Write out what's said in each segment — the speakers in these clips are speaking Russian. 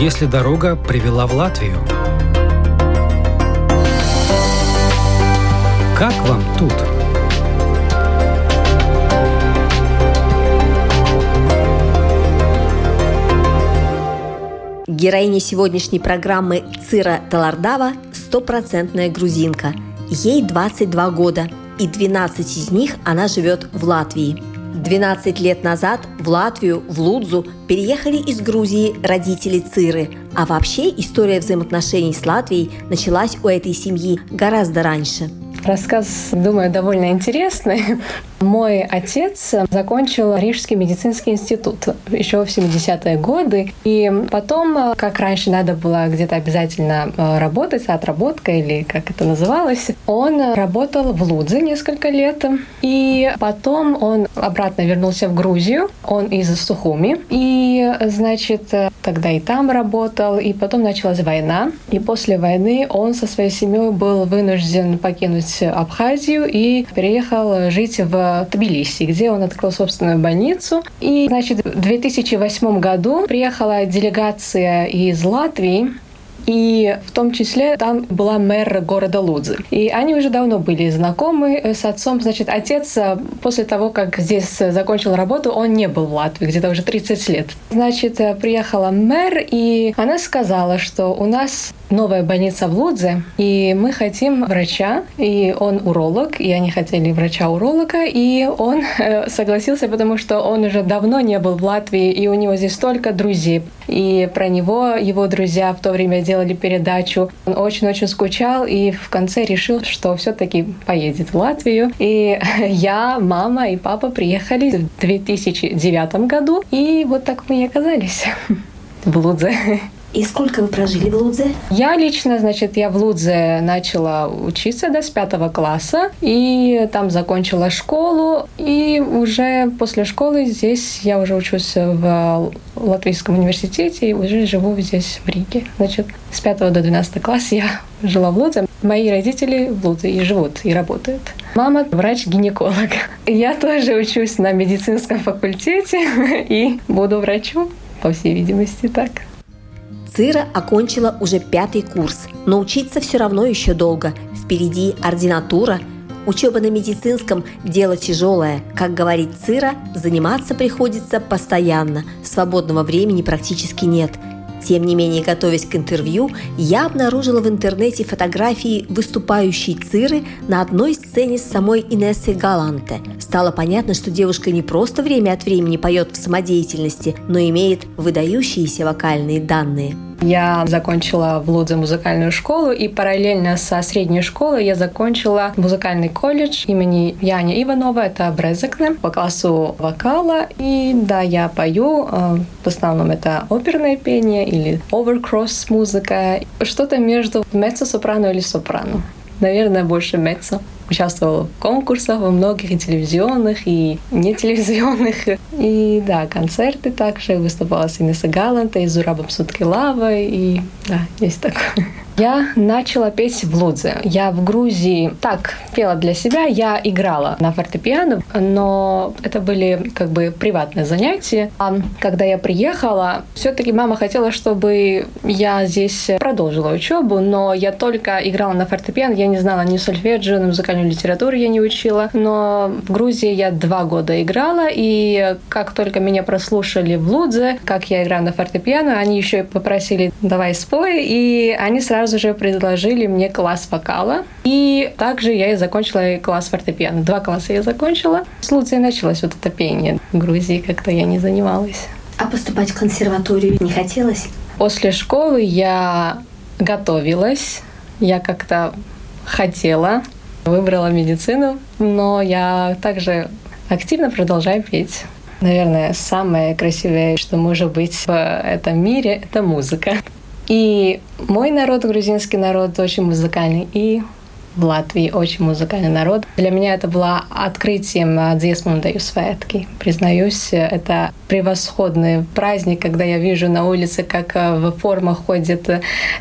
если дорога привела в Латвию? Как вам тут? Героиня сегодняшней программы Цира Талардава – стопроцентная грузинка. Ей 22 года, и 12 из них она живет в Латвии – 12 лет назад в Латвию, в Лудзу, переехали из Грузии родители Циры. А вообще история взаимоотношений с Латвией началась у этой семьи гораздо раньше – Рассказ, думаю, довольно интересный. Мой отец закончил Рижский медицинский институт еще в 70-е годы. И потом, как раньше надо было где-то обязательно э, работать, отработка или как это называлось, он работал в Лудзе несколько лет. И потом он обратно вернулся в Грузию. Он из Сухуми. И, значит, тогда и там работал. И потом началась война. И после войны он со своей семьей был вынужден покинуть Абхазию и переехал жить в Тбилиси, где он открыл собственную больницу. И, значит, в 2008 году приехала делегация из Латвии, и в том числе там была мэр города Лудзы. И они уже давно были знакомы с отцом. Значит, отец э, после того, как здесь закончил работу, он не был в Латвии, где-то уже 30 лет. Значит, э, приехала мэр, и она сказала, что у нас новая больница в Лудзе, и мы хотим врача, и он уролог, и они хотели врача-уролога, и он э, согласился, потому что он уже давно не был в Латвии, и у него здесь столько друзей. И про него его друзья в то время делали передачу. Он очень-очень скучал, и в конце решил, что все-таки поедет в Латвию. И я, мама и папа приехали в 2009 году, и вот так мы и оказались в Лудзе. И сколько вы прожили в Лудзе? Я лично, значит, я в Лудзе начала учиться до с пятого класса, и там закончила школу, и уже после школы здесь я уже учусь в Латвийском университете, и уже живу здесь, в Риге. Значит, с пятого до 12 класса я жила в Лудзе. Мои родители в Лудзе и живут, и работают. Мама врач-гинеколог. Я тоже учусь на медицинском факультете и буду врачом, по всей видимости, так. Цира окончила уже пятый курс, но учиться все равно еще долго. Впереди ординатура. Учеба на медицинском – дело тяжелое. Как говорит Цира, заниматься приходится постоянно. Свободного времени практически нет – тем не менее, готовясь к интервью, я обнаружила в интернете фотографии выступающей Циры на одной сцене с самой Инессой Галанте. Стало понятно, что девушка не просто время от времени поет в самодеятельности, но имеет выдающиеся вокальные данные. Я закончила в Лудзе музыкальную школу, и параллельно со средней школой я закончила музыкальный колледж имени Яни Иванова, это Брезекне, по классу вокала. И да, я пою, э, в основном это оперное пение или overcross музыка, что-то между меццо-сопрано или сопрано. Наверное, больше меццо участвовала в конкурсах во многих и телевизионных, и не телевизионных. И да, концерты также выступала с Инесса Галанта и Зурабом Суткилавой, и да, есть такое. Я начала петь в Лудзе. Я в Грузии так пела для себя. Я играла на фортепиано, но это были как бы приватные занятия. А когда я приехала, все-таки мама хотела, чтобы я здесь продолжила учебу, но я только играла на фортепиано. Я не знала ни сольфеджио, ни музыкальную литературу я не учила. Но в Грузии я два года играла, и как только меня прослушали в Лудзе, как я играю на фортепиано, они еще попросили «давай спой», и они сразу сразу же предложили мне класс вокала. И также я и закончила класс фортепиано. Два класса я закончила. С Луцей началось вот это пение. В Грузии как-то я не занималась. А поступать в консерваторию не хотелось? После школы я готовилась. Я как-то хотела. Выбрала медицину, но я также активно продолжаю петь. Наверное, самое красивое, что может быть в этом мире, это музыка. И мой народ, грузинский народ, очень музыкальный. И в Латвии очень музыкальный народ. Для меня это было открытием Дзесмунда Юсветки. Признаюсь, это превосходный праздник, когда я вижу на улице, как э, в формах ходят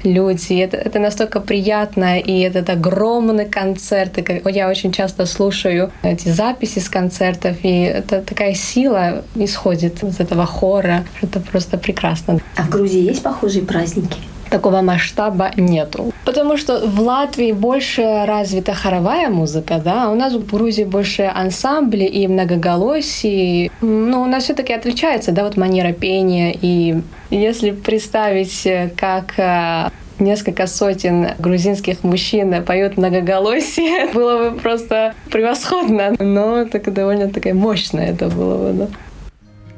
люди. Это, это настолько приятно, и этот огромный концерт. И я очень часто слушаю эти записи с концертов, и это такая сила исходит из этого хора. Это просто прекрасно. А в Грузии есть похожие праздники? такого масштаба нету. Потому что в Латвии больше развита хоровая музыка, да, а у нас в Грузии больше ансамбли и многоголосий. Ну, у нас все таки отличается, да, вот манера пения. И если представить, как э, несколько сотен грузинских мужчин поют многоголосие, было бы просто превосходно. Но так довольно такая мощная это было бы, да.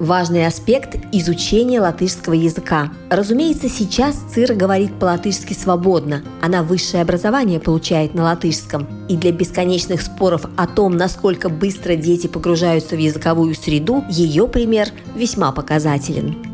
Важный аспект – изучение латышского языка. Разумеется, сейчас Цира говорит по-латышски свободно. Она высшее образование получает на латышском. И для бесконечных споров о том, насколько быстро дети погружаются в языковую среду, ее пример весьма показателен.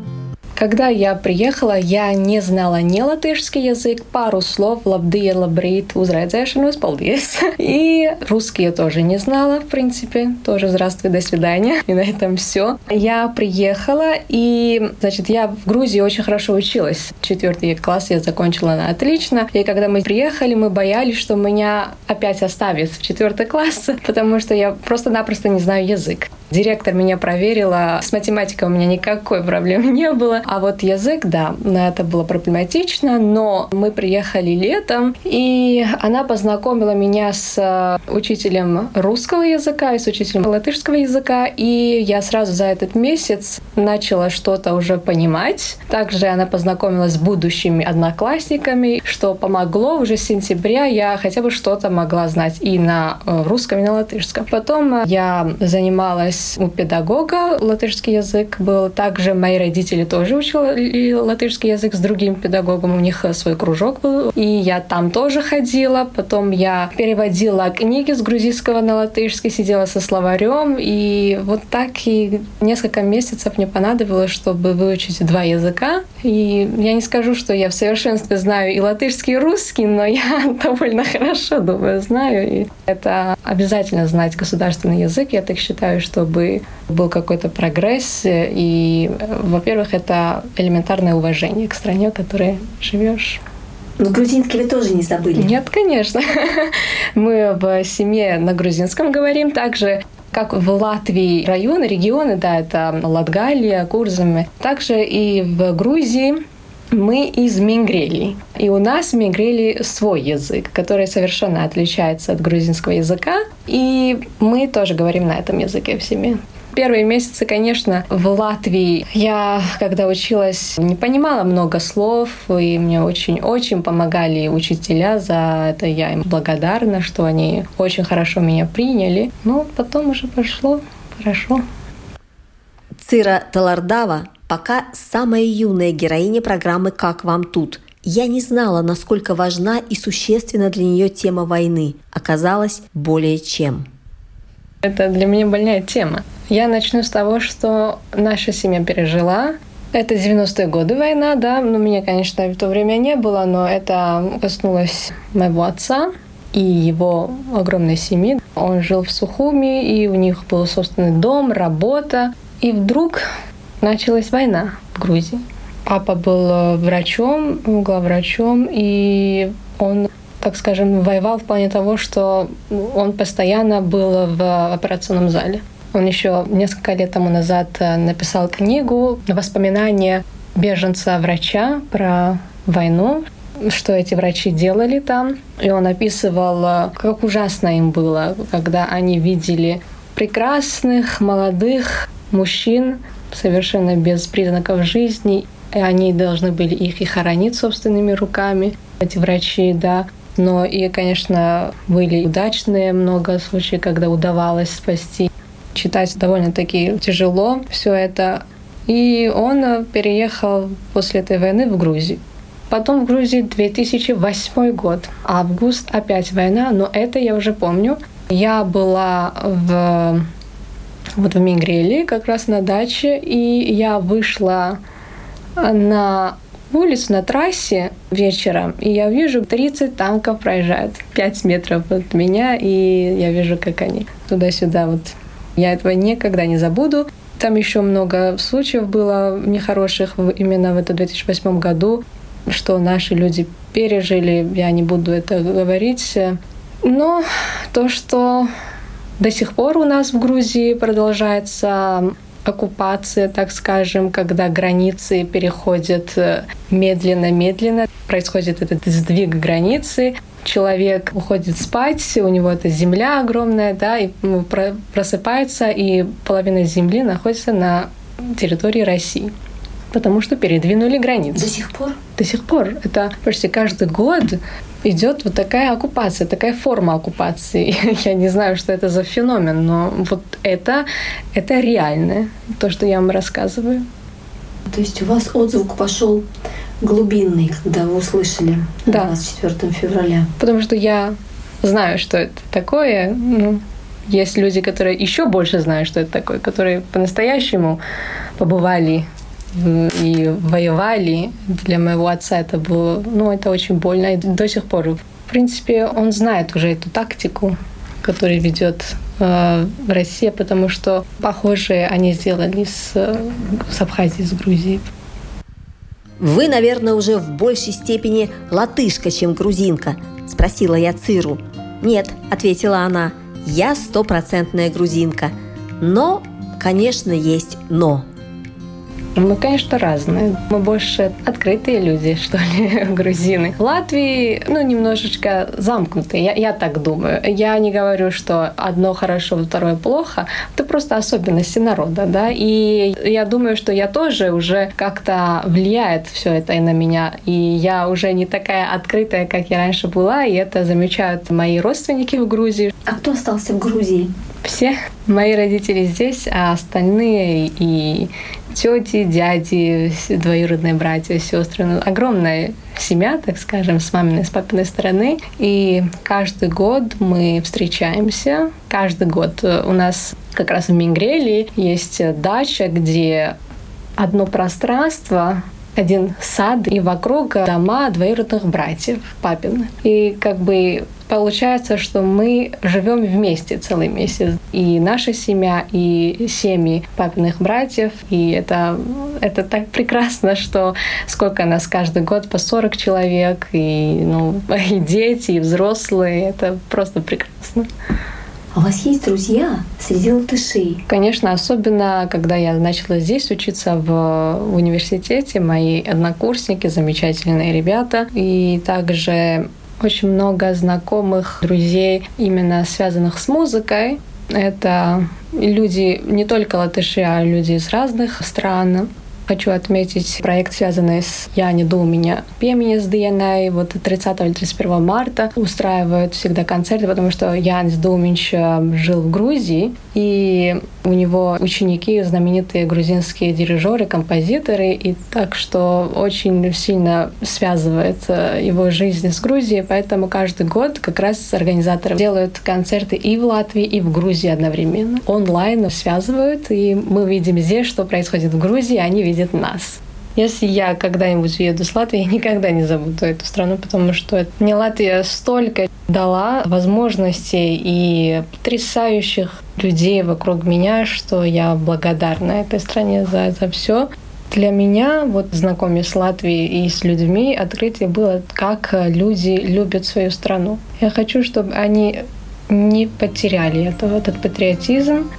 Когда я приехала, я не знала ни латышский язык, пару слов «лабдия, лабрит», «узрайдзēšanos», «paldies». И русский я тоже не знала, в принципе. Тоже «здравствуй, до свидания». И на этом все. Я приехала, и, значит, я в Грузии очень хорошо училась. Четвертый класс я закончила на отлично. И когда мы приехали, мы боялись, что меня опять оставят в четвертый класс, потому что я просто-напросто не знаю язык. Директор меня проверила. С математикой у меня никакой проблемы не было. А вот язык, да, это было проблематично, но мы приехали летом, и она познакомила меня с э, учителем русского языка и с учителем латышского языка, и я сразу за этот месяц начала что-то уже понимать. Также она познакомилась с будущими одноклассниками, что помогло уже с сентября я хотя бы что-то могла знать и на э, русском, и на латышском. Потом я занималась у педагога, латышский язык был. Также мои родители тоже учили латышский язык с другим педагогом. У них свой кружок был. И я там тоже ходила. Потом я переводила книги с грузинского на латышский, сидела со словарем. И вот так и несколько месяцев мне понадобилось, чтобы выучить два языка. И я не скажу, что я в совершенстве знаю и латышский, и русский, но я довольно хорошо, думаю, знаю. И это обязательно знать государственный язык. Я так считаю, чтобы был какой-то прогресс. И, во-первых, это элементарное уважение к стране, в которой живешь. Но грузинский вы тоже не забыли? Нет, конечно. Мы в семье на грузинском говорим. Также как в Латвии районы, регионы, да, это Латгалия, Курзами. Также и в Грузии мы из Мингрели. И у нас в Мингрели свой язык, который совершенно отличается от грузинского языка. И мы тоже говорим на этом языке в семье первые месяцы, конечно, в Латвии я, когда училась, не понимала много слов, и мне очень-очень помогали учителя за это. Я им благодарна, что они очень хорошо меня приняли. Но потом уже пошло хорошо. Цира Талардава пока самая юная героиня программы «Как вам тут?». Я не знала, насколько важна и существенна для нее тема войны. Оказалось, более чем. Это для меня больная тема. Я начну с того, что наша семья пережила. Это 90-е годы война, да, но меня, конечно, в то время не было, но это коснулось моего отца и его огромной семьи. Он жил в Сухуми, и у них был собственный дом, работа. И вдруг началась война в Грузии. Папа был врачом, главврачом, и он так скажем, воевал в плане того, что он постоянно был в операционном зале. Он еще несколько лет тому назад э, написал книгу «Воспоминания беженца-врача» про войну, что эти врачи делали там. И он описывал, э, как ужасно им было, когда они видели прекрасных, молодых мужчин, совершенно без признаков жизни, и они должны были их и хоронить собственными руками, эти врачи, да. Но и, конечно, были удачные много случаев, когда удавалось спасти. Читать довольно-таки тяжело все это. И он переехал после этой войны в Грузию. Потом в Грузии 2008 год. Август, опять война, но это я уже помню. Я была в, вот в Мигрели, как раз на даче, и я вышла на в улицу на трассе вечером, и я вижу 30 танков проезжают 5 метров от меня, и я вижу, как они туда-сюда вот. Я этого никогда не забуду. Там еще много случаев было нехороших именно в этом 2008 году, что наши люди пережили, я не буду это говорить. Но то, что до сих пор у нас в Грузии продолжается оккупация, так скажем, когда границы переходят э, медленно-медленно, происходит этот сдвиг границы, человек уходит спать, у него это земля огромная, да, и просыпается, и половина земли находится на территории России потому что передвинули границы. До сих пор? До сих пор. Это почти каждый год идет вот такая оккупация, такая форма оккупации. Я не знаю, что это за феномен, но вот это, это реальное, то, что я вам рассказываю. То есть у вас отзвук пошел глубинный, когда вы услышали да. 24 февраля? Потому что я знаю, что это такое. Ну, есть люди, которые еще больше знают, что это такое, которые по-настоящему побывали и воевали. Для моего отца это было, ну, это очень больно. И до сих пор, в принципе, он знает уже эту тактику, которую ведет э, Россия, потому что похожие они сделали с, с Абхазией, с Грузией. «Вы, наверное, уже в большей степени латышка, чем грузинка?» – спросила я Циру. «Нет», – ответила она, – «я стопроцентная грузинка. Но, конечно, есть но». Мы, конечно, разные. Мы больше открытые люди, что ли, грузины. В Латвии, ну, немножечко замкнутые, я, я так думаю. Я не говорю, что одно хорошо, второе плохо. Это просто особенности народа, да. И я думаю, что я тоже уже как-то влияет все это и на меня. И я уже не такая открытая, как я раньше была, и это замечают мои родственники в Грузии. А кто остался в Грузии? Все. Мои родители здесь, а остальные и тети, дяди, двоюродные братья, сестры. Ну, огромная семья, так скажем, с маминой, с папиной стороны. И каждый год мы встречаемся. Каждый год у нас как раз в Мингреле есть дача, где одно пространство один сад и вокруг дома двоюродных братьев папин. И как бы получается, что мы живем вместе целый месяц. И наша семья, и семьи папиных братьев. И это, это так прекрасно, что сколько нас каждый год, по 40 человек, и, ну, и дети, и взрослые. Это просто прекрасно. А у вас есть друзья среди латышей? Конечно, особенно когда я начала здесь учиться в университете, мои однокурсники, замечательные ребята. И также очень много знакомых, друзей, именно связанных с музыкой. Это люди не только латыши, а люди из разных стран. Хочу отметить проект, связанный с «Я не у меня» Пеменес Диенай. Вот 30 или 31 марта устраивают всегда концерты, потому что Янис Думинч э, жил в Грузии, и у него ученики знаменитые грузинские дирижеры, композиторы, и так что очень сильно связывает э, его жизнь с Грузией, поэтому каждый год как раз организаторы делают концерты и в Латвии, и в Грузии одновременно. Онлайн связывают, и мы видим здесь, что происходит в Грузии, они видят видит нас. Если я когда-нибудь уеду с Латвии, я никогда не забуду эту страну, потому что мне Латвия столько дала возможностей и потрясающих людей вокруг меня, что я благодарна этой стране за, за все. Для меня, вот знакомясь с Латвией и с людьми, открытие было, как люди любят свою страну. Я хочу, чтобы они не потеряли этого, этот патриотизм,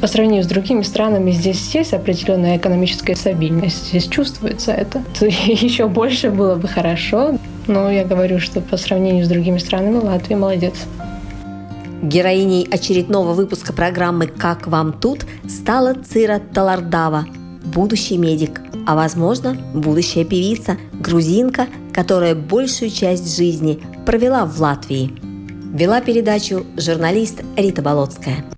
по сравнению с другими странами здесь есть определенная экономическая стабильность. Здесь чувствуется это. Еще больше было бы хорошо. Но я говорю, что по сравнению с другими странами Латвия молодец. Героиней очередного выпуска программы «Как вам тут» стала Цира Талардава, будущий медик, а возможно, будущая певица, грузинка, которая большую часть жизни провела в Латвии. Вела передачу журналист Рита Болотская.